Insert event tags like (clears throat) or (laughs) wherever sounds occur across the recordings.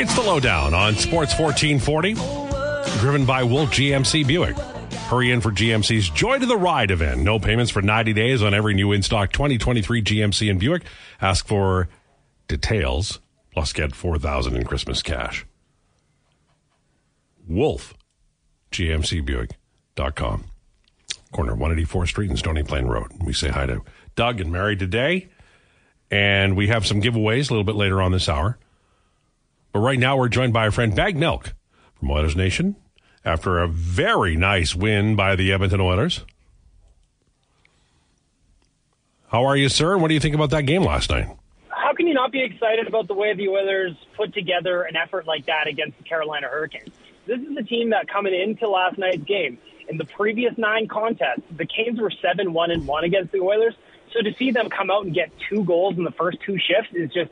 It's the lowdown on Sports 1440, driven by Wolf GMC Buick. Hurry in for GMC's Joy to the Ride event. No payments for 90 days on every new in stock 2023 GMC and Buick. Ask for details, plus get 4000 in Christmas cash. Wolf, GMCBuick.com. Corner 184th Street and Stony Plain Road. We say hi to Doug and Mary today. And we have some giveaways a little bit later on this hour. But right now, we're joined by our friend BaggedMilk from Oilers Nation after a very nice win by the Edmonton Oilers. How are you, sir? And what do you think about that game last night? How can you not be excited about the way the Oilers put together an effort like that against the Carolina Hurricanes? This is a team that coming into last night's game, in the previous nine contests, the Canes were 7 1 and 1 against the Oilers. So to see them come out and get two goals in the first two shifts is just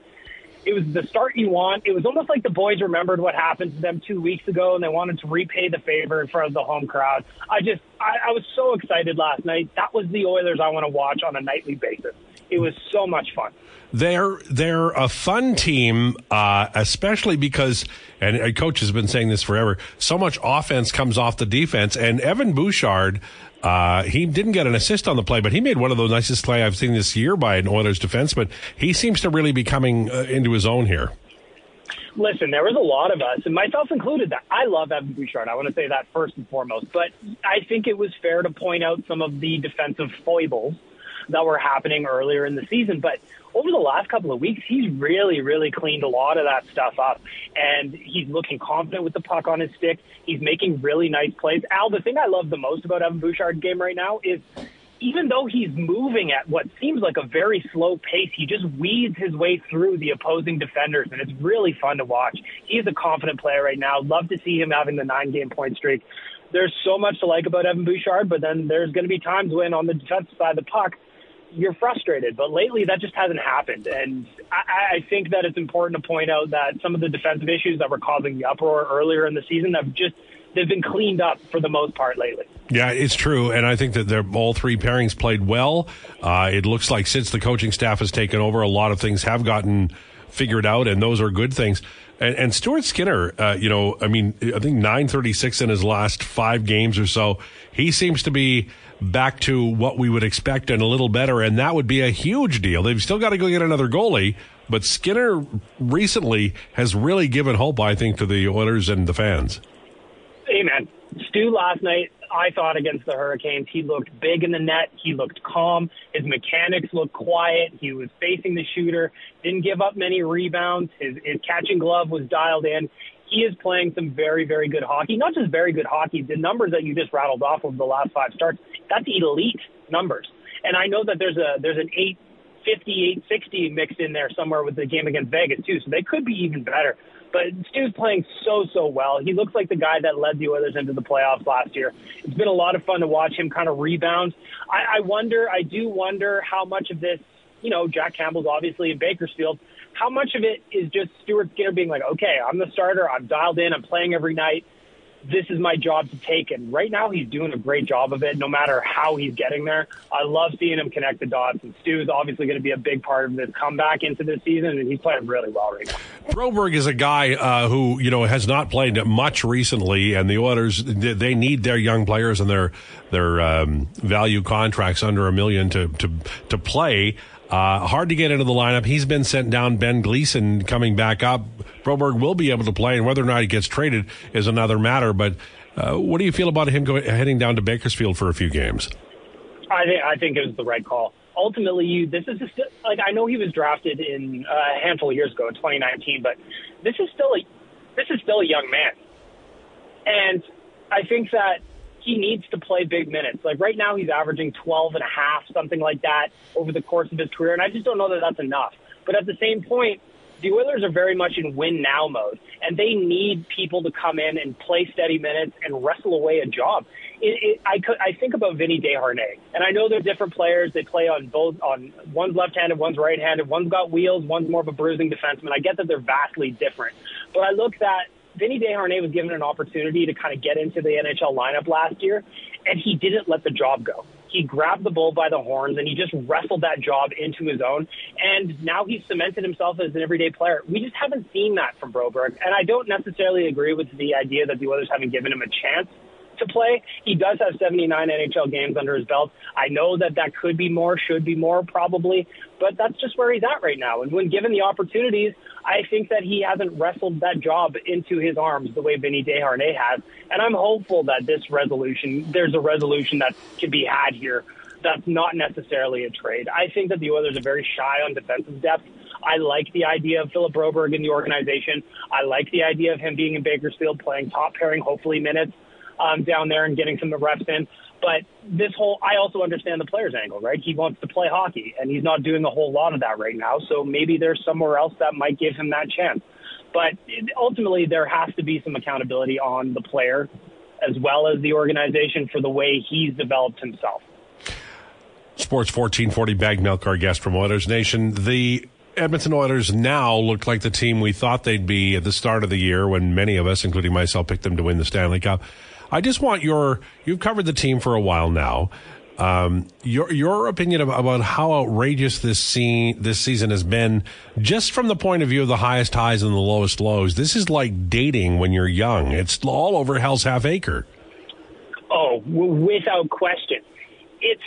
it was the start you want. It was almost like the boys remembered what happened to them two weeks ago, and they wanted to repay the favor in front of the home crowd. I just, I, I was so excited last night. That was the Oilers I want to watch on a nightly basis. It was so much fun. They're they're a fun team, uh, especially because, and a coach has been saying this forever. So much offense comes off the defense, and Evan Bouchard. Uh, he didn't get an assist on the play, but he made one of the nicest play I've seen this year by an Oilers defenseman. He seems to really be coming uh, into his own here. Listen, there was a lot of us, and myself included, that I love Evan Bouchard. I want to say that first and foremost. But I think it was fair to point out some of the defensive foibles that were happening earlier in the season. But over the last couple of weeks, he's really, really cleaned a lot of that stuff up. And he's looking confident with the puck on his stick. He's making really nice plays. Al, the thing I love the most about Evan Bouchard's game right now is even though he's moving at what seems like a very slow pace, he just weeds his way through the opposing defenders, and it's really fun to watch. He's a confident player right now. Love to see him having the nine game point streak. There's so much to like about Evan Bouchard, but then there's going to be times when on the defensive side of the puck, you're frustrated. But lately, that just hasn't happened. And I, I think that it's important to point out that some of the defensive issues that were causing the uproar earlier in the season have just they've been cleaned up for the most part lately. Yeah, it's true, and I think that they're all three pairings played well. Uh, it looks like since the coaching staff has taken over, a lot of things have gotten figured out, and those are good things. And, and Stuart Skinner, uh, you know, I mean, I think 936 in his last five games or so. He seems to be back to what we would expect and a little better, and that would be a huge deal. They've still got to go get another goalie, but Skinner recently has really given hope, I think, to the Oilers and the fans. Amen. Stu last night, I thought against the Hurricanes, he looked big in the net. He looked calm. His mechanics looked quiet. He was facing the shooter, didn't give up many rebounds. His, his catching glove was dialed in he is playing some very, very good hockey. Not just very good hockey, the numbers that you just rattled off of the last five starts, that's elite numbers. And I know that there's a there's an 850, 860 mixed in there somewhere with the game against Vegas too, so they could be even better. But Stu's playing so, so well. He looks like the guy that led the Oilers into the playoffs last year. It's been a lot of fun to watch him kind of rebound. I, I wonder, I do wonder how much of this, you know, Jack Campbell's obviously in Bakersfield – how much of it is just Stuart Skinner being like, okay, I'm the starter, I'm dialed in, I'm playing every night. This is my job to take. And right now, he's doing a great job of it, no matter how he's getting there. I love seeing him connect the dots. And Stu's obviously going to be a big part of this comeback into this season, and he's playing really well right now. Broberg is a guy uh, who you know has not played much recently, and the Oilers they need their young players and their their um, value contracts under a million to to to play. Uh, hard to get into the lineup. He's been sent down. Ben Gleason coming back up. Broberg will be able to play, and whether or not he gets traded is another matter. But uh, what do you feel about him going, heading down to Bakersfield for a few games? I think I think it was the right call. Ultimately, you this is just, like I know he was drafted in uh, a handful of years ago in 2019, but this is still a this is still a young man, and I think that he needs to play big minutes. Like right now, he's averaging 12 and a half, something like that, over the course of his career. And I just don't know that that's enough. But at the same point, the Oilers are very much in win now mode, and they need people to come in and play steady minutes and wrestle away a job. It, it, I, could, I think about Vinny Desharnais, and I know they're different players. They play on both. On one's left-handed, one's right-handed. One's got wheels. One's more of a bruising defenseman. I get that they're vastly different, but I look at Vinny Desharnais was given an opportunity to kind of get into the NHL lineup last year, and he didn't let the job go. He grabbed the bull by the horns and he just wrestled that job into his own. And now he's cemented himself as an everyday player. We just haven't seen that from Broberg. And I don't necessarily agree with the idea that the Oilers haven't given him a chance to play. He does have 79 NHL games under his belt. I know that that could be more, should be more, probably, but that's just where he's at right now. And when given the opportunities, I think that he hasn't wrestled that job into his arms the way Vinny Desharnais has. And I'm hopeful that this resolution, there's a resolution that can be had here that's not necessarily a trade. I think that the Oilers are very shy on defensive depth. I like the idea of Philip Broberg in the organization. I like the idea of him being in Bakersfield playing top pairing, hopefully minutes um, down there and getting some of the reps in. But this whole, I also understand the player's angle, right? He wants to play hockey, and he's not doing a whole lot of that right now. So maybe there's somewhere else that might give him that chance. But ultimately, there has to be some accountability on the player as well as the organization for the way he's developed himself. Sports 1440 BaggedMilk, our guest from Oilers Nation. The Edmonton Oilers now look like the team we thought they'd be at the start of the year when many of us, including myself, picked them to win the Stanley Cup. I just want your you've covered the team for a while now. Um, your your opinion about, about how outrageous this scene this season has been, just from the point of view of the highest highs and the lowest lows. This is like dating when you're young. It's all over Hell's Half Acre. Oh, without question, it's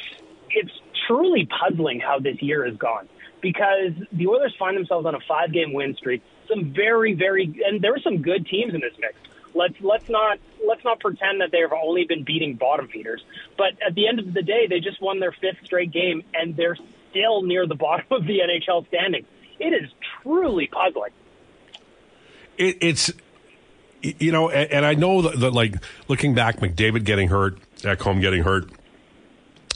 it's truly puzzling how this year has gone because the Oilers find themselves on a five game win streak. Some very very and there were some good teams in this mix let's let's not let's not pretend that they've only been beating bottom feeders. But at the end of the day, they just won their fifth straight game, and they're still near the (laughs) bottom of the NHL standings. It is truly puzzling. It, it's you know, and, and I know that, that, like looking back, McDavid getting hurt, Ekholm getting hurt.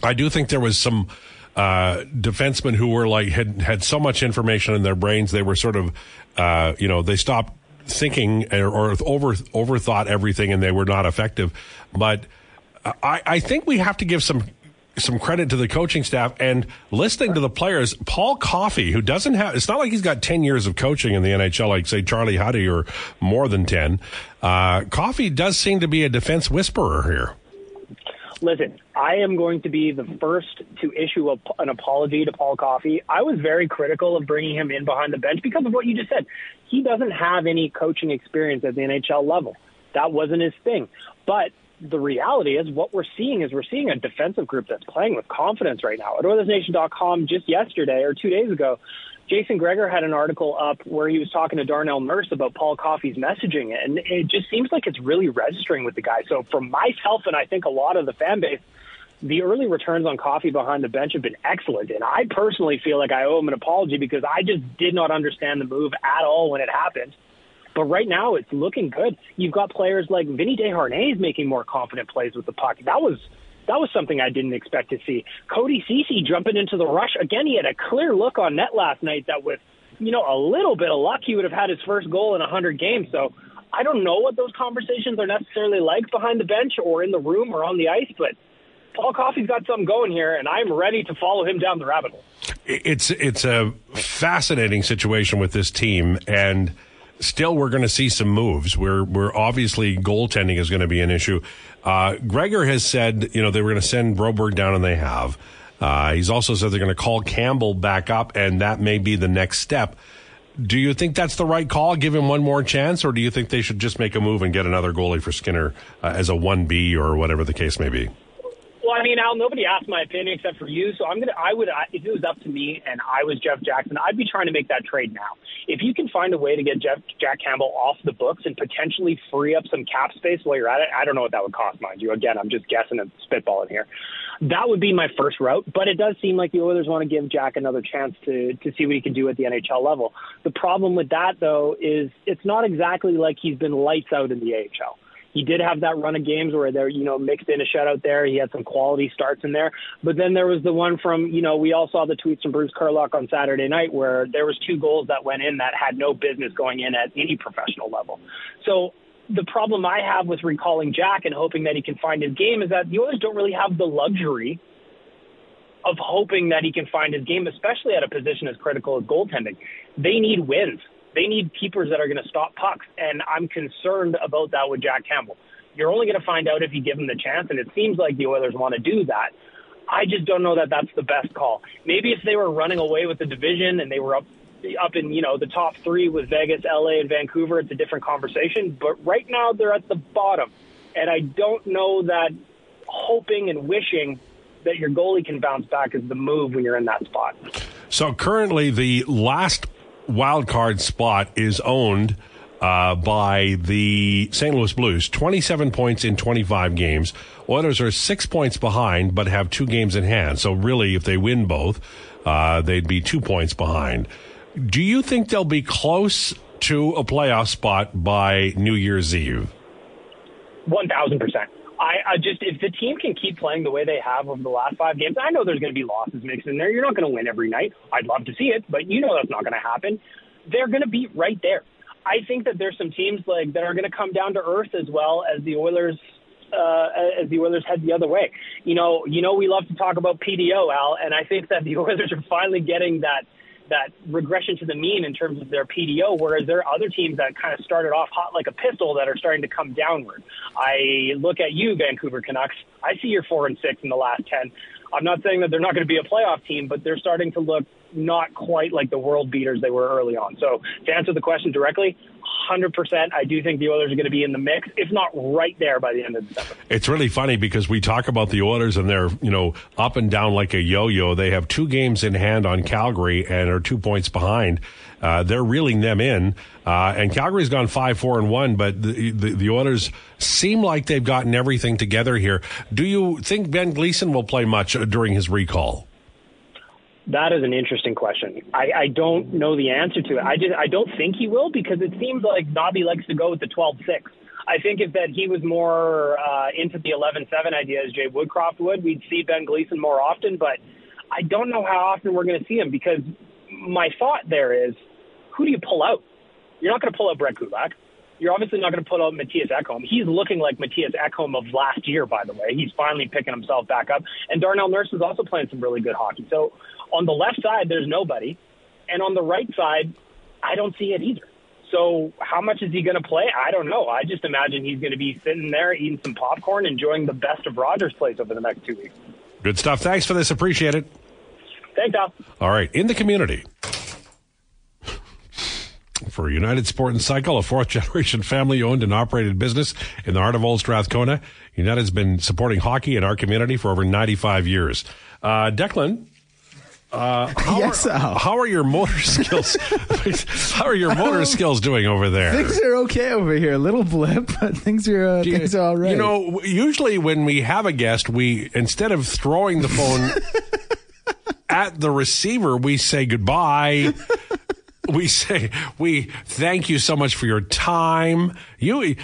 I do think there was some uh, defensemen who were like had had so much information in their brains they were sort of uh, you know they stopped thinking or, or over overthought everything and they were not effective. But I, I think we have to give some some credit to the coaching staff and listening to the players. Paul Coffey, who doesn't have, it's not like he's got 10 years of coaching in the NHL, like say Charlie Huddy or more than 10. Uh, Coffey does seem to be a defense whisperer here. Listen, I am going to be the first to issue a, an apology to Paul Coffey. I was very critical of bringing him in behind the bench because of what you just said. He doesn't have any coaching experience at the NHL level. That wasn't his thing. But the reality is what we're seeing is we're seeing a defensive group that's playing with confidence right now. At OilersNation.com just yesterday or two days ago, Jason Gregor had an article up where he was talking to Darnell Nurse about Paul Coffey's messaging, and it just seems like it's really registering with the guy. So, for myself and I think a lot of the fan base, the early returns on Coffey behind the bench have been excellent, and I personally feel like I owe him an apology because I just did not understand the move at all when it happened. But right now, it's looking good. You've got players like Vinny Desharnais making more confident plays with the puck. That was that was something I didn't expect to see. Cody Ceci jumping into the rush again. He had a clear look on net last night that with you know a little bit of luck he would have had his first goal in a hundred games. So I don't know what those conversations are necessarily like behind the bench or in the room or on the ice, but Paul Coffey's got something going here, and I'm ready to follow him down the rabbit hole. It's it's a fascinating situation with this team, and still we're going to see some moves. We're we're obviously goaltending is going to be an issue. Uh, Gregor has said, you know, they were going to send Broberg down, and they have. Uh, he's also said they're going to call Campbell back up, and that may be the next step. Do you think that's the right call? Give him one more chance, or do you think they should just make a move and get another goalie for Skinner uh, as a one B or whatever the case may be? Well, I mean, Al, nobody asked my opinion except for you, so I'm gonna. I would, if it was up to me and I was Jeff Jackson, I'd be trying to make that trade now. If you can find a way to get Jeff Jack Campbell off the books and potentially free up some cap space while you're at it, I don't know what that would cost, mind you. Again, I'm just guessing and spitballing here. That would be my first route, but it does seem like the Oilers want to give Jack another chance to to see what he can do at the NHL level. The problem with that, though, is it's not exactly like he's been lights out in the AHL he did have that run of games where there, you know, mixed in a shutout there. He had some quality starts in there. But then there was the one from, you know, we all saw the tweets from Bruce Curlock on Saturday night where there was two goals that went in that had no business going in at any professional level. So the problem I have with recalling Jack and hoping that he can find his game is that the Oilers don't really have the luxury of hoping that he can find his game, especially at a position as critical as goaltending. They need wins. They need keepers that are going to stop pucks, and I'm concerned about that with Jack Campbell. You're only going to find out if you give him the chance, and it seems like the Oilers want to do that. I just don't know that that's the best call. Maybe if they were running away with the division and they were up up in you know the top three with Vegas, LA, and Vancouver, it's a different conversation. But right now they're at the bottom, and I don't know that hoping and wishing that your goalie can bounce back is the move when you're in that spot. So currently, the last wild card spot is owned uh, by the St. Louis Blues. 27 points in 25 games. Oilers are six points behind, but have two games in hand. So really, if they win both, uh, they'd be two points behind. Do you think they'll be close to a playoff spot by New Year's Eve? One thousand percent. I, I just if the team can keep playing the way they have over the last five games, I know there's going to be losses mixed in there. You're not going to win every night. I'd love to see it, but you know that's not going to happen. They're going to be right there. I think that there's some teams like that are going to come down to earth as well as the Oilers uh, as the Oilers head the other way. You know, you know we love to talk about PDO, Al, and I think that the (laughs) Oilers are finally getting that that regression to the mean in terms of their PDO, whereas there are other teams that kind of started off hot like a pistol that are starting to come downward. I look at you, Vancouver Canucks. I see you're four and six in the last ten. I'm not saying that they're not going to be a playoff team, but they're starting to look not quite like the world beaters they were early on. So to answer the question directly, 100%. I do think the Oilers are going to be in the mix, if not right there by the end of the December. It's really funny because we talk about the Oilers and they're, you know, up and down like a yo-yo. They have two games in hand on Calgary and are two points behind. Uh, they're reeling them in. Uh, and Calgary's gone five, four, and one, but the, the, the Oilers seem like they've gotten everything together here. Do you think Ben Gleason will play much during his recall? That is an interesting question. I, I don't know the answer to it. I just I don't think he will because it seems like Nobby likes to go with the 12-6. I think if that he was more uh, into the 11-7 idea as Jay Woodcroft would, we'd see Ben Gleason more often. But I don't know how often we're going to see him because my thought there is, who do you pull out? You're not going to pull out Brett Kulak. You're obviously not going to pull out Mattias Ekholm. He's looking like Mattias Ekholm of last year, by the way. He's finally picking himself back up. And Darnell Nurse is also playing some really good hockey. So on the left side, there's nobody. And on the right side, I don't see it either. So how much is he going to play? I don't know. I just imagine he's going to be sitting there eating some popcorn, enjoying the best of Rogers Place over the next two weeks. Good stuff. Thanks for this. Appreciate it. Thanks, Al. All right. In the community. For United Sport and Cycle, a fourth (laughs) generation family owned and operated business in the heart of Old Strathcona. United's been supporting hockey in our community for over 95 years. Uh, Declan, uh, how, yes, are, Al. how are your motor (laughs) skills? (laughs) how are your motor skills doing over there? Things are okay over here. A little blip, but things are uh, You- things are all right. You know, usually when we have a guest, we instead of throwing the phone at the receiver, we say goodbye. (laughs) we say we thank you so much for your time. You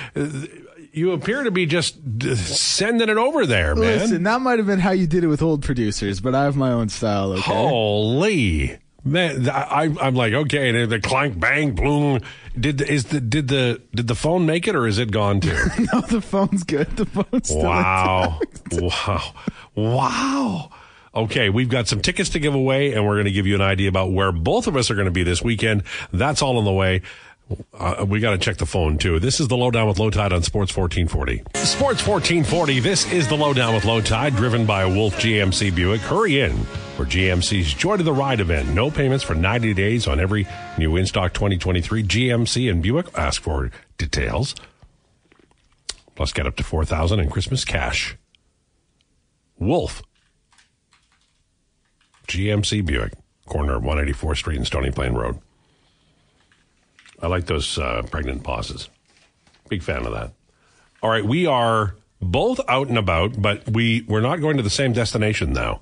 you appear to be just sending it over there, man. listen, that might have been how you did it with old producers, but I have my own style. Okay. Holy man! I, I'm like, okay, the clank, bang, boom. Did the, is the did the did the phone make it, or is it gone too? (laughs) no, the phone's good. The phone's still Wow. wow. Wow. Okay, we've got some tickets to give away, and we're going to give you an idea about where both of us are going to be this weekend. That's all on the way. Uh, we got to check the phone too. This is the lowdown with Lowetide on Sports 1440. Sports 1440. This is the lowdown with Lowetide, driven by Wolf GMC Buick. Hurry in for GMC's Joy to the Ride event. No payments for 90 days on every new in stock 2023 GMC and Buick. Ask for details. Plus, get up to 4000 in Christmas cash. Wolf. GMC Buick, corner of 184th Street and Stony Plain Road. I like those uh, pregnant pauses. Big fan of that. All right, we are both out and about, but we we're not going to the same destination now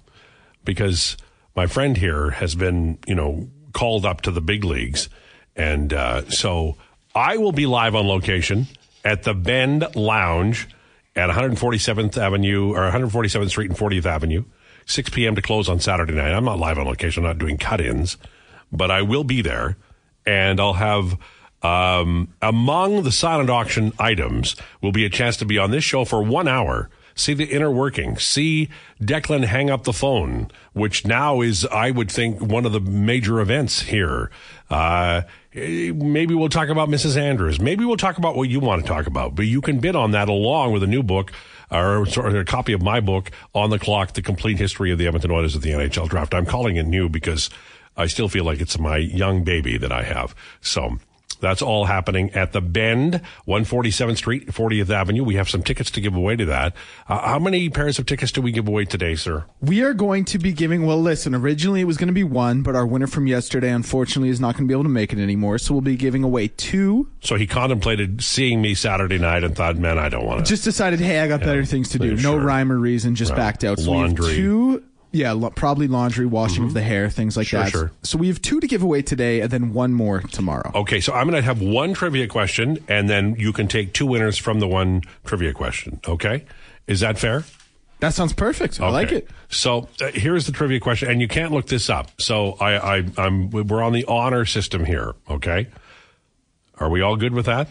because my friend here has been, you know, called up to the big leagues, and uh, so I will be live on location at the Bend Lounge at 147th Avenue or 147th Street and 40th Avenue, 6 p.m. to close on Saturday night. I'm not live on location. I'm not doing cut-ins, but I will be there, and I'll have um, among the silent auction items will be a chance to be on this show for one hour. See the inner working. See Declan hang up the phone, which now is, I would think, one of the major events here. Uh, maybe we'll talk about Mrs. Andrews. Maybe we'll talk about what you want to talk about. But you can bid on that along with a new book, or a copy of my book, On the Clock, The Complete History of the Edmonton Oilers of the NHL Draft. I'm calling it new because I still feel like it's my young baby that I have. So that's all happening at the Bend, 147th Street, 40th Avenue. We have some tickets to give away to that. Uh, how many pairs of tickets do we give away today, sir? We are going to be giving, well, listen, originally it was going to be one, but our winner from yesterday, unfortunately, is not going to be able to make it anymore. So we'll be giving away two. So he contemplated seeing me Saturday night and thought, man, I don't want to. Just decided, hey, I got better things to do. No rhyme or reason, just Right. backed out. So Laundry. we have two. Yeah, lo- probably laundry, washing of the hair, things like Sure, that. sure. So we have two to give away today, and then one more tomorrow. Okay, so I'm going to have one trivia question, and then you can take two winners from the one trivia question. Okay, is that fair? That sounds perfect. I like Okay. it. So uh, here's the trivia question, and you can't look this up. So I, I, I'm we're on the honor system here. Okay, are we all good with that?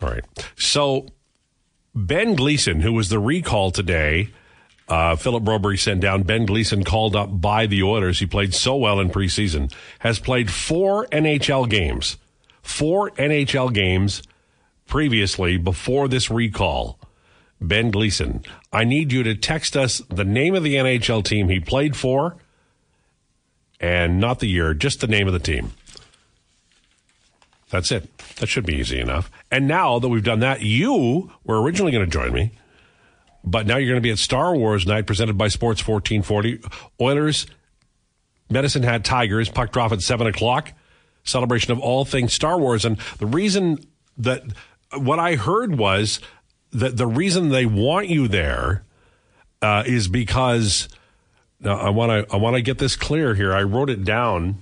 All right. So Ben Gleason, who was the recall today, uh, Philip Broberg sent down. Ben Gleason called up by the Oilers. He played so well in preseason. Has played four NHL games, four NHL games previously before this recall. Ben Gleason. I need you to text us the name of the NHL team he played for and not the year, just the name of the team. That's it. That should be easy enough. And now that we've done that, you were originally going to join me, but now you're going to be at Star Wars night presented by Sports 1440. Oilers, Medicine Hat Tigers, puck drop at 7 o'clock. Celebration of all things Star Wars. And the reason that what I heard was that the reason they want you there uh, is because now I want to I want to get this clear here. I wrote it down.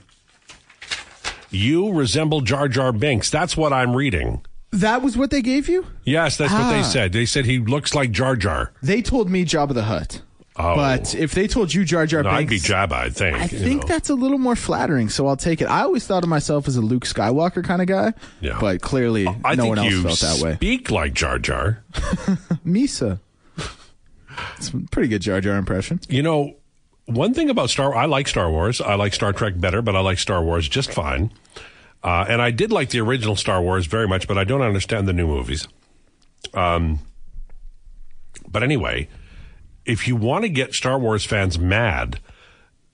You resemble Jar Jar Binks. That's what I'm reading. That was what they gave you? Yes, that's what they Ah. said. They said he looks like Jar Jar. They told me Jabba the Hutt. Oh. But if they told you Jar Jar No, I'd be Jabba, I think. I think know. that's a little more flattering, so I'll take it. I always thought of myself as a Luke Skywalker kind of guy, Yeah. but clearly I no one else felt that way. Speak like Jar Jar. (laughs) Misa. It's a pretty good Jar Jar impression. You know, one thing about Star I like Star Wars. I like Star Trek better, but I like Star Wars just fine. Uh, and I did like the original Star Wars very much, but I don't understand the new movies. Um, but anyway, if you want to get Star Wars fans mad,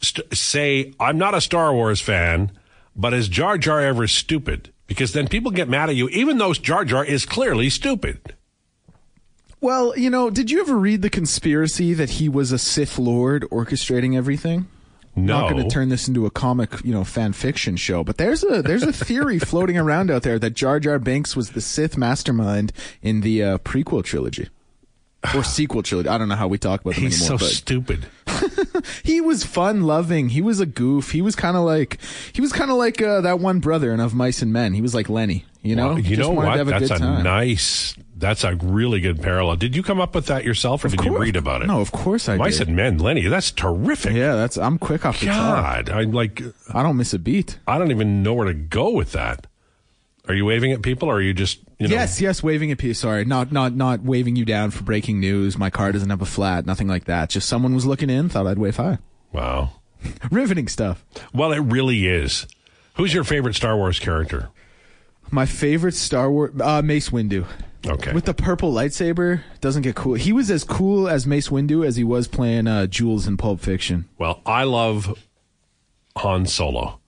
st- say, I'm not a Star Wars fan, but is Jar Jar ever stupid? Because then people get mad at you, even though Jar Jar is clearly stupid. Well, you know, did you ever read the conspiracy that he was a Sith Lord orchestrating everything? No. Not going to turn this into a comic, you know, fan fiction show, but there's a there's a theory floating around out there that Jar Jar Binks was the Sith mastermind in the uh, prequel trilogy or sequel trilogy. I don't know how we talk about them He's so anymore, but stupid. (laughs) he was fun loving. He was a goof. He was kind of like he was kind of like uh, that one brother in Of Mice and Men. He was like Lenny, you know. Well, you Just know what? To have a That's a nice. That's a really good parallel. Did you come up with that yourself, or did you read about it? No, of course I Mice did. and Men, Lenny. That's terrific. Yeah, that's I'm quick off the top. God, I'm like, I don't miss a beat. I don't even know where to go with that. Are you waving at people, or are you just, you know? Yes, yes, waving at piece. Sorry, not not not waving you down for breaking news. My car doesn't have a flat, nothing like that. Just someone was looking in, thought I'd wave hi. Wow. (laughs) Riveting stuff. Well, it really is. Who's your favorite Star Wars character? My favorite Star Wars uh, Mace Windu. Okay. With the purple lightsaber, doesn't get cool. He was as cool as Mace Windu as he was playing uh, Jules in Pulp Fiction. well, I love Han Solo.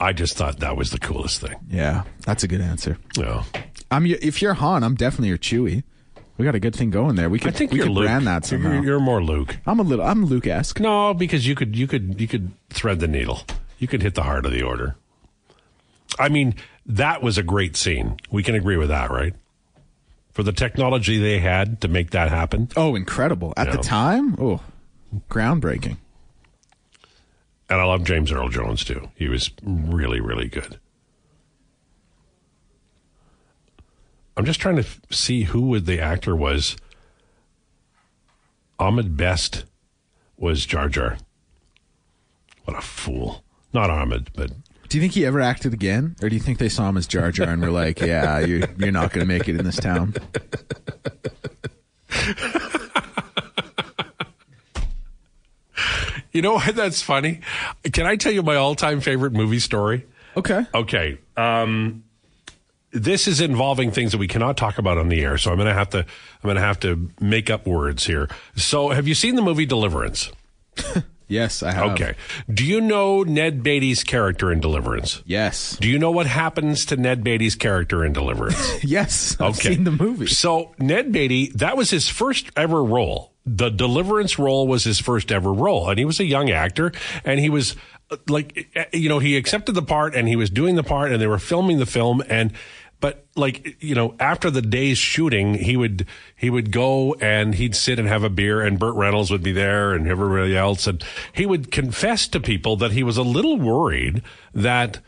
I just thought that was the coolest thing. Yeah, that's a good answer. Yeah. I'm your, if you're Han, I'm definitely your Chewie. We got a good thing going there. We could I think we you're could Luke. brand that somehow. You're, you're more Luke. I'm a little I'm Luke-esque. No, because you could you could you could thread the needle. You could hit the heart of the order. I mean, that was a great scene. We can agree with that, right? For the technology they had to make that happen. Oh, incredible! At the time, oh, groundbreaking. And I love James Earl Jones too. He was really, really good. I'm just trying to f- see who would the actor was. Ahmed Best was Jar Jar. What a fool. Not Ahmed, but Do you think he ever acted again, or do you think they saw him as Jar Jar and were like, "Yeah, you're you're not going to make it in this town"? (laughs) you know what? That's funny. Can I tell you my all time favorite movie story? Okay. Okay. Um, this is involving things that we cannot talk about on the air. So I'm going to have to, I'm going to have to make up words here. So have you seen the movie Deliverance? (laughs) Yes, I have. Okay. Do you know Ned Beatty's character in Deliverance? Yes. Do you know what happens to Ned Beatty's character in Deliverance? (laughs) Yes. I've seen the movie. So Ned Beatty, that was his first ever role. The Deliverance role was his first ever role, and he was a young actor, and he was uh, like, uh, you know, he accepted the part, and he was doing the part, and they were filming the film, and but like you know after the day's shooting he would he would go and he'd sit and have a beer and Burt Reynolds would be there and everybody else and he would confess to people that he was a little worried that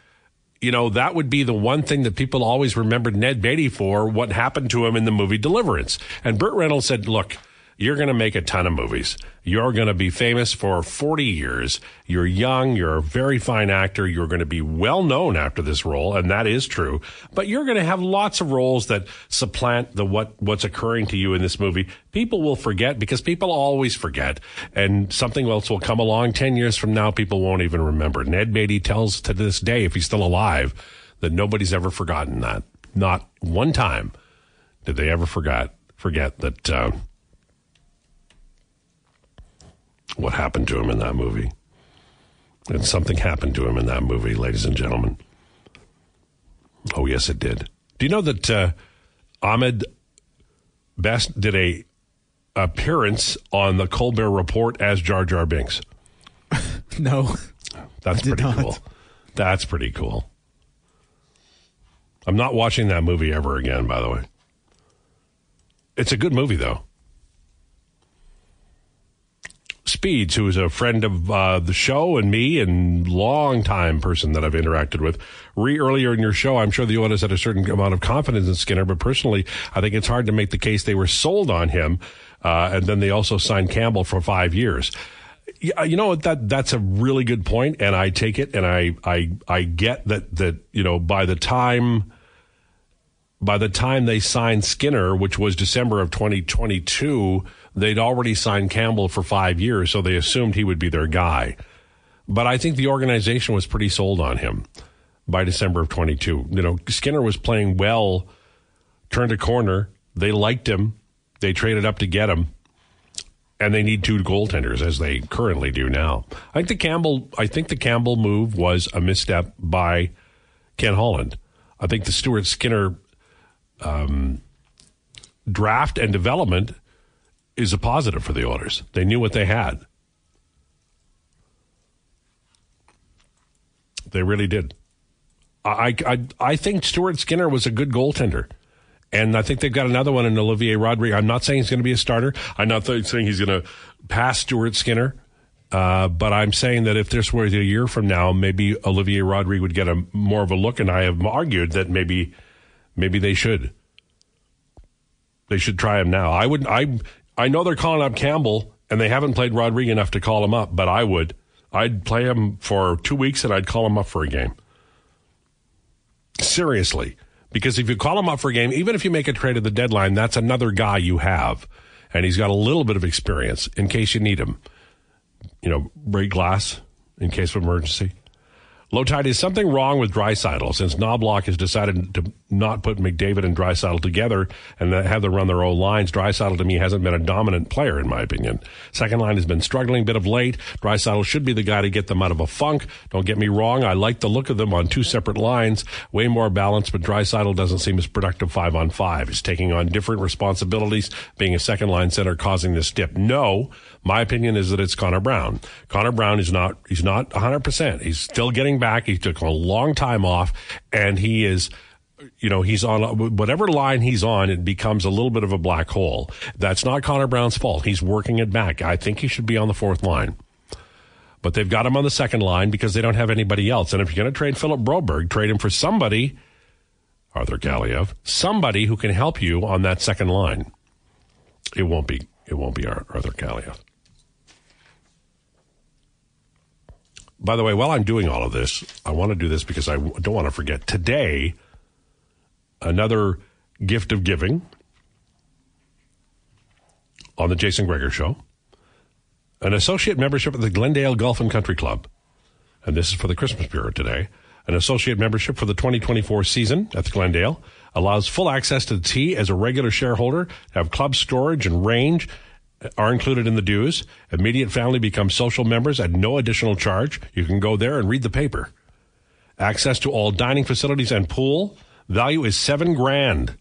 you know that would be the one thing that people always remembered Ned Beatty for what happened to him in the movie Deliverance. And Burt Reynolds said look you're going to make a ton of movies. You're going to be famous for 40 years. You're young. You're a very fine actor. You're going to be well known after this role. And that is true. But you're going to have lots of roles that supplant the what, what's occurring to you in this movie. People will forget because people always forget. And something else will come along 10 years from now. People won't even remember. Ned Beatty tells to this day, if he's still alive, that nobody's ever forgotten that. Not one time did they ever forget, forget that, uh, what happened to him in that movie. And something happened to him in that movie, ladies and gentlemen. Oh, yes, it did. Do you know that uh, Ahmed Best did a appearance on the Colbert Report as Jar Jar Binks? (laughs) no. That's pretty not. cool. That's pretty cool. I'm not watching that movie ever again, by the way. It's a good movie, though. Speeds, who is a friend of uh, the show and me and long time person that I've interacted with. Re earlier in your show, I'm sure the owners had a certain amount of confidence in Skinner, but personally, I think it's hard to make the case they were sold on him. Uh, and then they also signed Campbell for five years. You know that that's a really good point, and I take it, and I I I get that that you know by the time by the time they signed Skinner, which was December of 2022 They'd already signed Campbell for five years, so they assumed he would be their guy. But I think the organization was pretty sold on him by December of 22. You know, Skinner was playing well, turned a corner. They liked him. They traded up to get him. And they need two goaltenders as they currently do now. I think the Campbell I think the Campbell move was a misstep by Ken Holland. I think the Stuart Skinner um, draft and development is a positive for the Oilers. They knew what they had. They really did. I, I, I think Stuart Skinner was a good goaltender. And I think they've got another one in Olivier Rodrigue. I'm not saying he's going to be a starter. I'm not saying he's going to pass Stuart Skinner. Uh, but I'm saying that if this were a year from now, maybe Olivier Rodrigue would get a more of a look. And I have argued that maybe, maybe they should. They should try him now. I would. I I know they're calling up Campbell, and they haven't played Rodrigue enough to call him up, but I would. I'd play him for two weeks, and I'd call him up for a game. Seriously. Because if you call him up for a game, even if you make a trade at the deadline, that's another guy you have. And he's got a little bit of experience in case you need him. You know, break glass in case of emergency. Lowetide is something wrong with Draisaitl since Knoblauch has decided to not put McDavid and Draisaitl together and have them run their own lines. Draisaitl to me hasn't been a dominant player in my opinion. Second line has been struggling a bit of late. Draisaitl should be the guy to get them out of a funk. Don't get me wrong. I like the look of them on two separate lines. Way more balanced, but Draisaitl doesn't seem as productive five on five. He's taking on different responsibilities, being a second line center causing this dip. No, my opinion is that it's Connor Brown. Connor Brown is not, he's not 100%. He's still getting back. He took a long time off and he is, you know, he's on whatever line he's on, it becomes a little bit of a black hole. That's not Connor Brown's fault. He's working it back. I think he should be on the fourth line. But they've got him on the second line because they don't have anybody else. And if you're going to trade Philip Broberg, trade him for somebody, Arthur Kaliyev, somebody who can help you on that second line. It won't be. It won't be Arthur Kaliyev. By the way, while I'm doing all of this, I want to do this because I don't want to forget. Today, another gift of giving on the Jason Gregor Show, an associate membership of the Glendale Golf and Country Club. And this is for the Christmas Bureau today. An associate membership for the 2024 season at the Glendale allows full access to the tee as a regular shareholder, have club storage and range are included in the dues. Immediate family becomes social members at no additional charge. You can go there and read the paper. Access to all dining facilities and pool. Value is seven grand.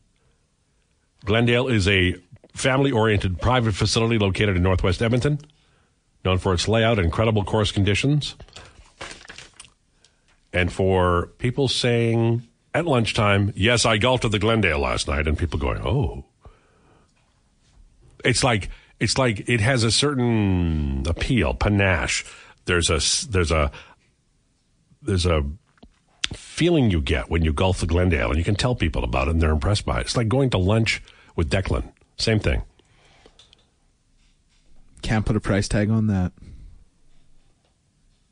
Glendale is a family oriented private facility located in northwest Edmonton, known for its layout and incredible course conditions. And for people saying at lunchtime, yes, I golfed at the Glendale last night, and people going, oh. It's like it's like it has a certain appeal, panache. There's a there's a there's a feeling you get when you golf the Glendale, and you can tell people about it, and they're impressed by it. It's like going to lunch with Declan. Same thing. Can't put a price tag on that.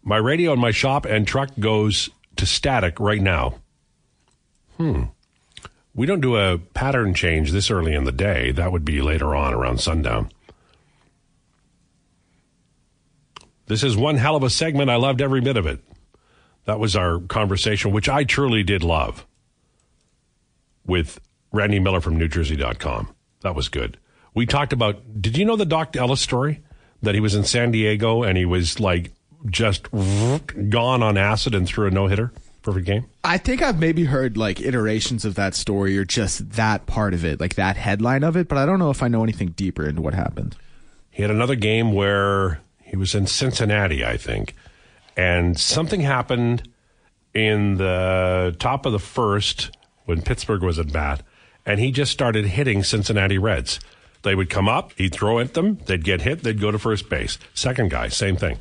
My radio in my shop and truck goes to static right now. Hmm. We don't do a pattern change this early in the day. That would be later on around sundown. This is one hell of a segment. I loved every bit of it. That was our conversation, which I truly did love with Randy Miller from NewJersey.com. That was good. We talked about, did you know the Doc Ellis story? That he was in San Diego and he was like just gone on acid and threw a no hitter? Perfect game? I think I've maybe heard like iterations of that story or just that part of it, like that headline of it, but I don't know if I know anything deeper into what happened. He had another game where he was in Cincinnati, I think, and something happened in the top of the first when Pittsburgh was at bat, and he just started hitting Cincinnati Reds. They would come up, he'd throw at them, they'd get hit, they'd go to first base. Second guy, same thing.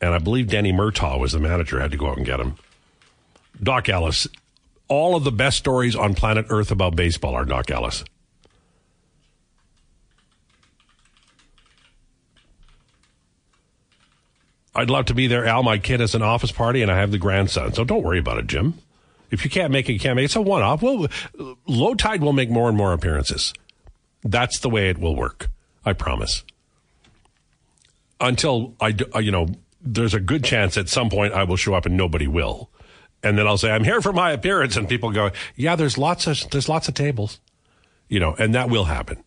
And I believe Danny Murtaugh was the manager, had to go out and get him. Doc Ellis, all of the best stories on planet Earth about baseball are Doc Ellis. I'd love to be there, Al. My kid has an office party, and I have the grandson. So don't worry about it, Jim. If you can't make it, you can't make it. It's a one off. Well, Lowetide will make more and more appearances. That's the way it will work. I promise. Until I, uh, you know, there's a good chance at some point I will show up and nobody will. And then I'll say, I'm here for my appearance. And people go, yeah, there's lots of, there's lots of tables, you know, and that will happen.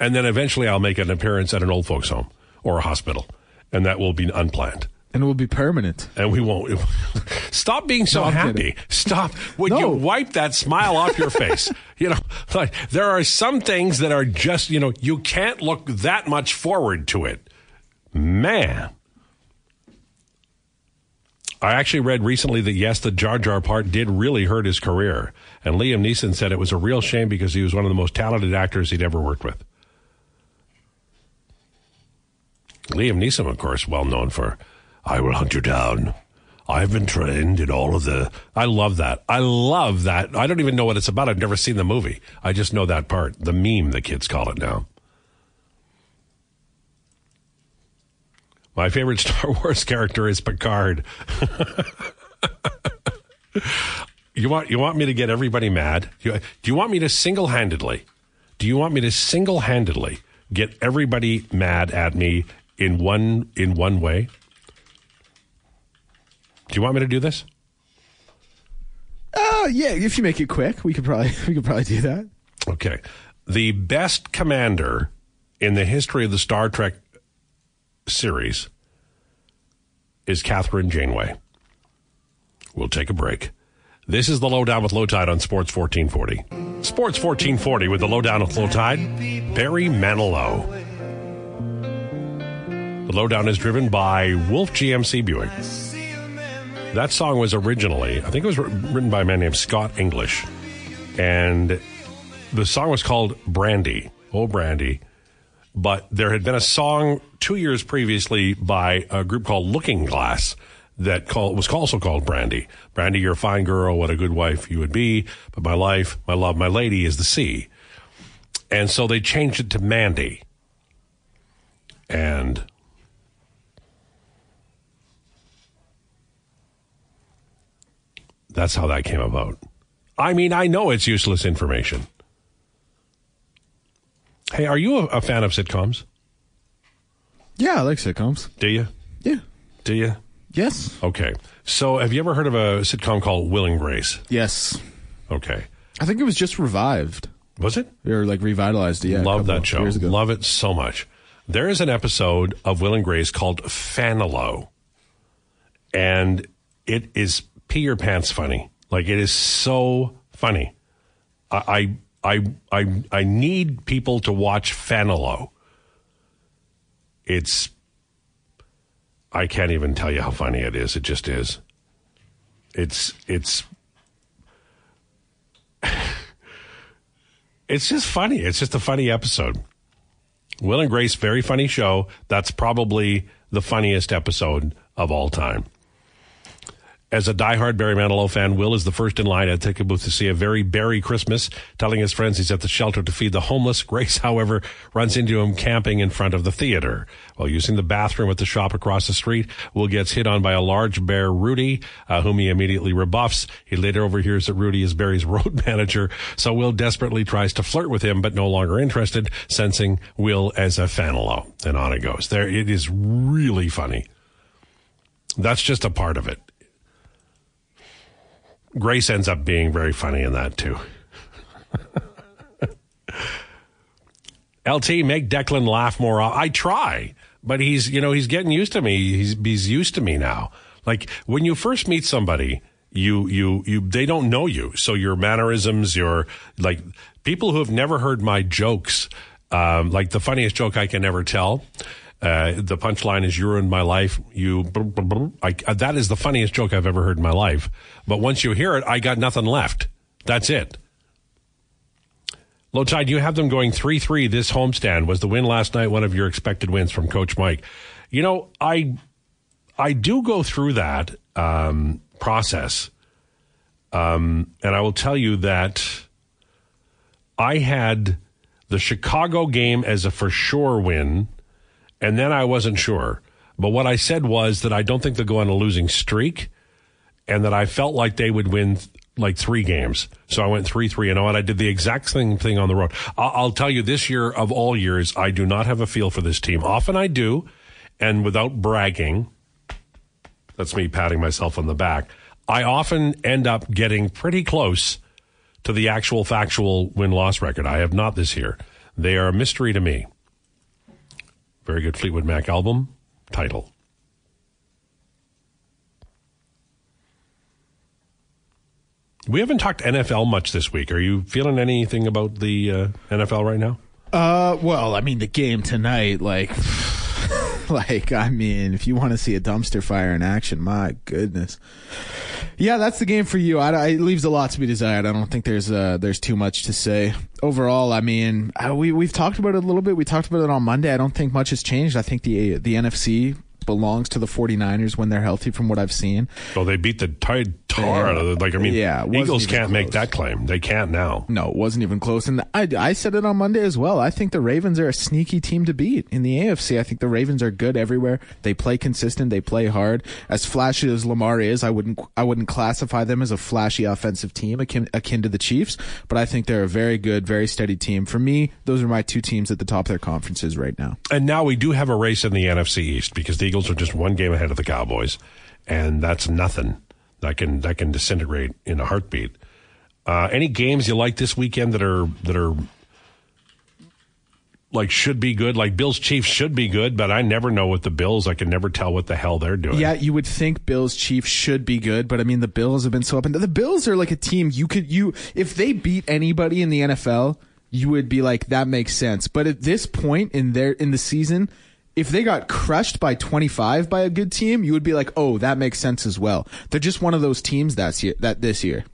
And then eventually I'll make an appearance at an old folks home or a hospital and that will be unplanned. And it will be permanent. And we won't. (laughs) Stop being so no, happy. Stop. Would no. you wipe that smile off your face? (laughs) you know, like, there are some things that are just, you know, you can't look that much forward to it. Man. I actually read recently that yes, the Jar Jar part did really hurt his career. And Liam Neeson said it was a real shame because he was one of the most talented actors he'd ever worked with. Liam Neeson, of course, well known for I Will Hunt You Down. I've been trained in all of the. I love that. I love that. I don't even know what it's about. I've never seen the movie. I just know that part. The meme, the kids call it now. My favorite (laughs) Star Wars character is Picard. (laughs) you want you want me to get everybody mad? Do you, do you want me to single handedly? Do you want me to single handedly get everybody mad at me in one in one way? Do you want me to do this? Oh uh, yeah, if you make it quick, we could probably (laughs) we could probably do that. Okay. The best commander in the history of the Star Trek series is Kathryn Janeway. We'll take a break. This is the Lowdown with Lowetide on Sports 1440. Sports 1440 with the Lowdown with Lowetide, Barry Manilow. Lowdown is driven by Wolf GMC Buick. That song was originally, I think it was written by a man named Scott English. And the song was called Brandy. Oh, Brandy. But there had been a song two years previously by a group called Looking Glass that call, was also called Brandy. Brandy, you're a fine girl. What a good wife you would be. But my life, my love, my lady is the sea. And so they changed it to Mandy. And That's how that came about. I mean, I know it's useless information. Hey, are you a, a fan of sitcoms? Yeah, I like sitcoms. Do you? Yeah. Do you? Yes. Okay. So, have you ever heard of a sitcom called Will and Grace? Yes. Okay. I think it was just revived Was it? or like revitalized. Yeah. Love that show. Love it so much. There is an episode of Will and Grace called Fanilow, and it is pee your pants funny. Like it is so funny. I I I I, I need people to watch Fanilow. It's I can't even tell you how funny it is. It just is. It's it's (sighs) it's just funny. It's just a funny episode. Will and Grace, very funny show. That's probably the funniest episode of all time. As a diehard Barry Manilow fan, Will is the first in line at the ticket booth to see a very Barry Christmas, telling his friends he's at the shelter to feed the homeless. (laughs) Grace, however, runs into him camping in front of the theater. While using the bathroom at the shop across the street, Will gets hit on by a large bear, Rudy, uh, whom he immediately rebuffs. He later overhears that Rudy is Barry's (laughs) road manager, so Will desperately tries to flirt with him, but no longer interested, sensing Will as a Fanilow. And on it goes. There, it is really funny. That's just a part of it. Grace ends up being very funny in that too. LT, make Declan laugh more. I try, but he's you know he's getting used to me. He's he's used to me now. Like when you first meet somebody, you you you they don't know you, so your mannerisms, your like people who have never heard my jokes. Um, like the funniest joke I can ever tell. Uh, the punchline is "You ruined my life." You, I, that is the funniest joke I've ever heard in my life. But once you hear it, I got nothing left. That's it. Lowetide, you have them going three three this homestand. Was the win last night one of your expected wins from Coach Mike? You know, I I do go through that um, process, um, and I will tell you that I had the Chicago game as a for sure win and then I wasn't sure. But what I said was that I don't think they'll go on a losing streak and that I felt like they would win like three games. So I went 3 3 and 0, and I did the exact same thing on the road. I'll, I'll tell you, this year of all years, I do not have a feel for this team. Often I do, and without bragging, that's me patting myself on the back, I often end up getting pretty close to the actual factual win loss record. I have not this year. They are a mystery to me. Very good Fleetwood Mac album title. We haven't talked NFL much this week. Are you feeling anything about the uh, NFL right now? Uh, well, I mean, the game tonight, like, (laughs) like, I mean, if you want to see a dumpster fire in action, my goodness. Yeah, that's the game for you. I, I, it leaves a lot to be desired. I don't think there's uh, there's too much to say overall. I mean, I, we we've talked about it a little bit. We talked about it on Monday. I don't think much has changed. I think the the NFC belongs to the 49ers when they're healthy from what I've seen. Well, they beat the tide tar out of it. Like, I mean, Yeah, Eagles can't make that claim. They can't now. No, it wasn't even close. And I, I said it on Monday as well. I think the Ravens are a sneaky team to beat in the AFC. I think the Ravens are good everywhere. They play consistent. They play hard. As flashy as Lamar is, I wouldn't I wouldn't classify them as a flashy offensive team akin, akin to the Chiefs. But I think they're a very good, very steady team. For me, those are my two teams at the top of their conferences right now. And now we do have a race in the NFC East because the Eagles are just one game ahead of the Cowboys, and that's nothing. That can that can disintegrate in a heartbeat. Uh, any games you like this weekend that are that are like should be good? Like Bills Chiefs should be good, but I never know what the Bills. I can never tell what the hell they're doing. Yeah, you would think Bills Chiefs should be good, but I mean the Bills have been so up and the Bills are like a team you could you if they beat anybody in the NFL, you would be like that makes sense. But at this point in their in the season, if they got crushed by 25 by a good team, you would be like, "Oh, that makes sense as well." They're just one of those teams that's year, that this year.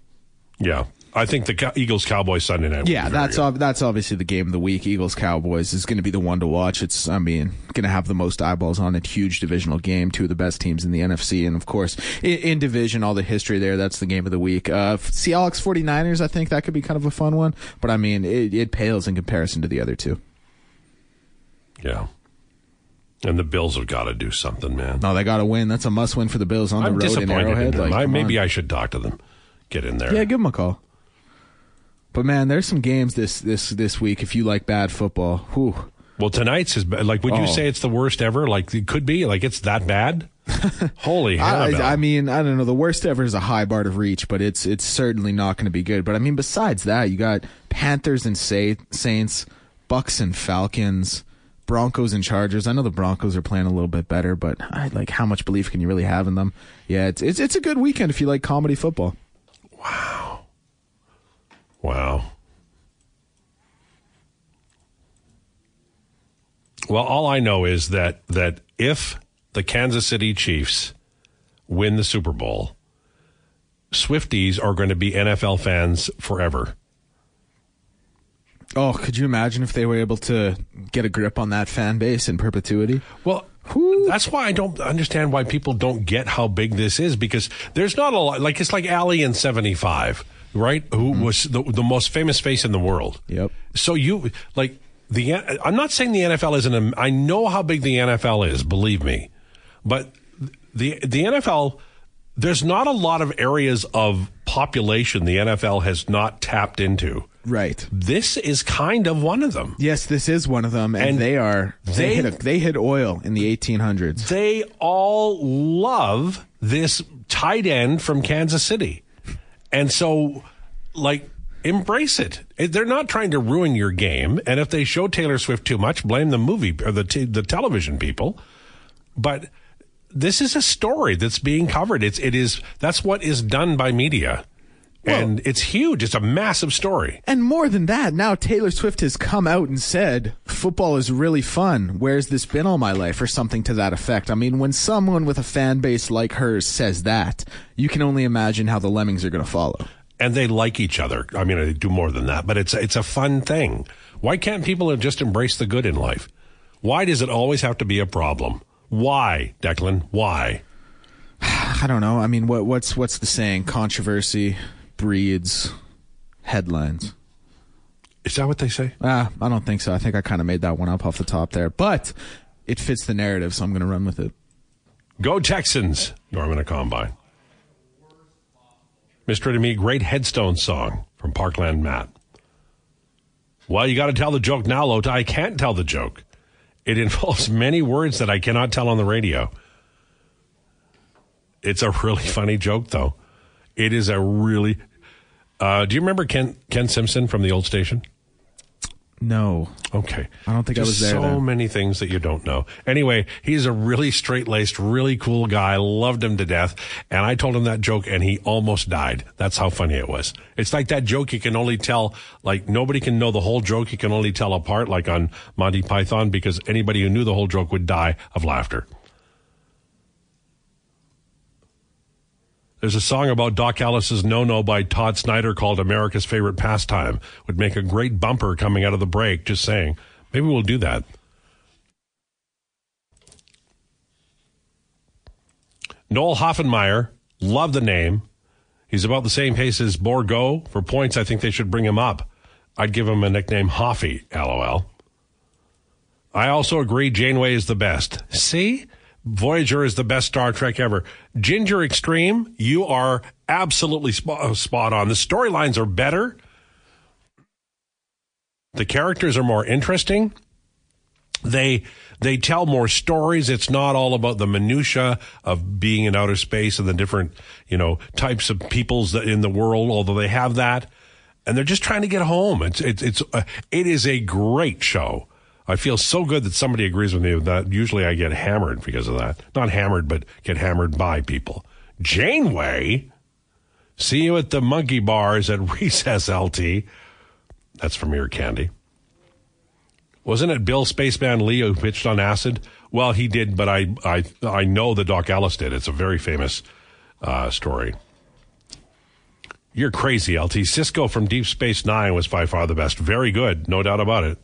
yeah. I think the Eagles Cowboys Sunday night. Yeah, that's ob- that's obviously the game of the week. Eagles Cowboys is going to be the one to watch. It's I mean going to have the most eyeballs on it. Huge divisional game, two of the best teams in the NFC, and of course in, in division, all the history there. That's the game of the week. Uh, Seahawks 49ers, I think that could be kind of a fun one, but I mean it, it pales in comparison to the other two. yeah. And the Bills have got to do something, man. No, they got to win. That's a must win for the Bills on the I'm road in disappointed in Arrowhead. them. Like, I, maybe on. I should talk to them. Get in there. yeah, give them a call. But man, there's some games this this this week. If you like bad football, whew. Well, tonight's is like. Would you Oh. say it's the worst ever? Like it could be. Like it's that bad. (laughs) Holy. I, I mean, I don't know. The worst ever is a high bar to reach, but it's it's certainly not going to be good. But I mean, besides that, you got Panthers and Sa- Saints, Bucks and Falcons, Broncos and Chargers. I know the Broncos are playing a little bit better, but I, like, how much belief can you really have in them? Yeah, it's it's it's a good weekend if you like comedy football. Wow. Wow. Well, all I know is that that if the Kansas City Chiefs win the Super Bowl, Swifties are going to be NFL fans forever. Oh, could you imagine if they were able to get a grip on that fan base in perpetuity? Well, that's why I don't understand why people don't get how big this is because there's not a lot. Like it's like Ali in '75, right? Who mm-hmm. was the, the most famous face in the world. Yep. So you like the? I'm not saying the NFL isn't. A, I know how big the NFL is. Believe me, but the the NFL. There's not a lot of areas of population the NFL has not tapped into. Right. This is kind of one of them. Yes, this is one of them, and, and they are they they hit, a, they hit oil in the 1800s. They all love this tight end from Kansas City, and so like embrace it. They're not trying to ruin your game, and if they show Taylor Swift too much, blame the movie or the t- the television people. But this is a story that's being covered. It's it is that's what is done by media. Well, and it's huge. It's a massive story. And more than that, now Taylor Swift has come out and said, football is really fun. Where's this been all my life? Or something to that effect. I mean, when someone with a fan base like hers says that, you can only imagine how the Lemmings are going to follow. And they like each other. I mean, they do more than that, but it's, it's a fun thing. Why can't people just embrace the good in life? Why does it always have to be a problem? Why, Declan? Why? (sighs) I don't know. I mean, what, what's what's the saying? Controversy breeds headlines. Is that what they say? Ah, I don't think so. I think I kind of made that one up off the top there, but it fits the narrative, so I'm going to run with it. Go Texans! Norman a combine. Mystery to me, great headstone song from Parkland Matt. Well, you got to tell the joke now, Lota. I can't tell the joke. It (laughs) involves many words that I cannot tell on the radio. It's a really funny joke, though. It is a really. Uh, do you remember Ken Ken Simpson from the old station? No. Okay. I don't think Just I was there. There's so then. many things that you don't know. Anyway, he's a really straight laced, really cool guy. Loved him to death. And I told him that joke and he almost died. That's how funny it was. It's like that joke you can only tell, like nobody can know the whole joke. You can only tell a part, like on Monty Python, because anybody who knew the whole joke would die of laughter. There's a song about Dock Ellis's No No by Todd Snider called America's Favorite Pastime. Would make a great bumper coming out of the break, just saying. Maybe we'll do that. Noel Hoefenmayer, love the name. He's about the same pace as Borgo. For points, I think they should bring him up. I'd give him a nickname Hoffy, lol. I also agree Janeway is the best. See? Voyager is the best Star Trek ever. Ginger Extreme, you are absolutely spot, uh, spot on. The storylines are better. The characters are more interesting. They they tell more stories. It's not all about the minutia of being in outer space and the different you know types of peoples in the world. Although they have that, and they're just trying to get home. It's it's it's uh, it is a great show. I feel so good that somebody agrees with me with that. Usually I get hammered because of that. Not hammered, but get hammered by people. Janeway? See you at the monkey bars at (laughs) Recess LT. That's from Ear Candy. Wasn't it Bill Spaceman Lee who pitched on acid? Well, he did, but I, I, I know that Dock Ellis did. It's a very famous uh, story. You're crazy, LT. Sisko from Deep Space Nine was by far the best. Very good, no doubt about it.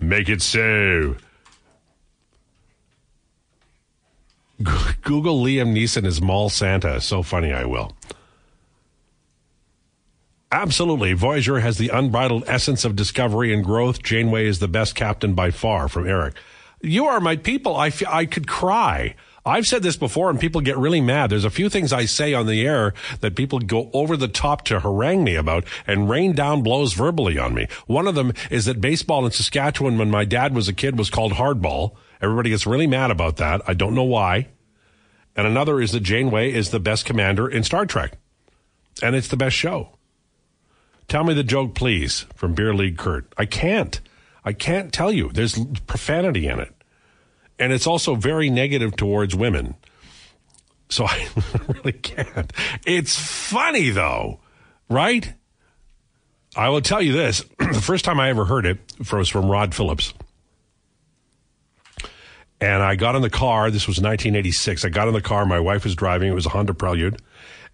Make it so. Google Liam Neeson as Mall Santa. So funny, I will. Absolutely. Voyager has the unbridled essence of discovery and growth. Janeway is the best captain by far, from Eric. You are my people. I, f- I could cry. I've said this before and people get really mad. There's a few things I say on the air that people go over the top to harangue me about and rain down blows verbally on me. One of them is that baseball in Saskatchewan when my dad was a kid was called hardball. Everybody gets really mad about that. I don't know why. and another is that Janeway is the best commander in Star Trek, and it's the best show. Tell me the joke, please, from Beer League Kurt. I can't. I can't tell you. There's profanity in it. And it's also very negative towards women. So (laughs) I really can't. It's funny, though, right? I will tell you this (clears throat) the first time I ever heard it was from Rod Phillips. And I got in the car. This was 1986. I got in the car. My wife was driving. It was a Honda Prelude.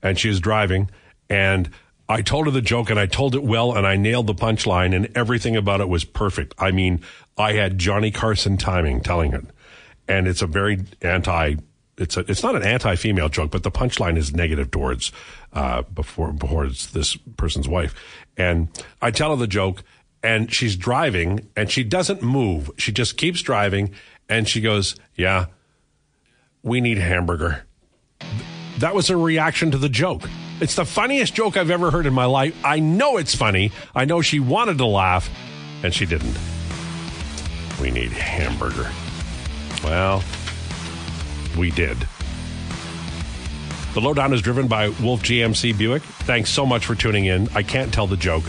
And she was driving. And I told her the joke and I told it well and I nailed the punchline and everything about it was perfect. I mean, I had Johnny Carson timing telling it. And it's a very anti, it's a, it's not an anti-female joke, but the punchline is negative towards, uh, before, before it's this person's wife. And I tell her the joke and she's driving and she doesn't move. She just keeps driving and she goes, yeah, we need hamburger. That was her reaction to the joke. It's the funniest joke I've ever heard in my life. I know it's funny. I know she wanted to laugh, and she didn't. We need hamburger. Well, we did. The lowdown is driven by Wolf GMC Buick. Thanks so much for tuning in. I can't tell the joke.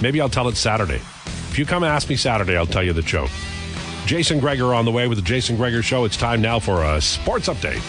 Maybe I'll tell it Saturday. If you come ask me Saturday, I'll tell you the joke. Jason Gregor on the way with the Jason Gregor Show. It's time now for a sports update.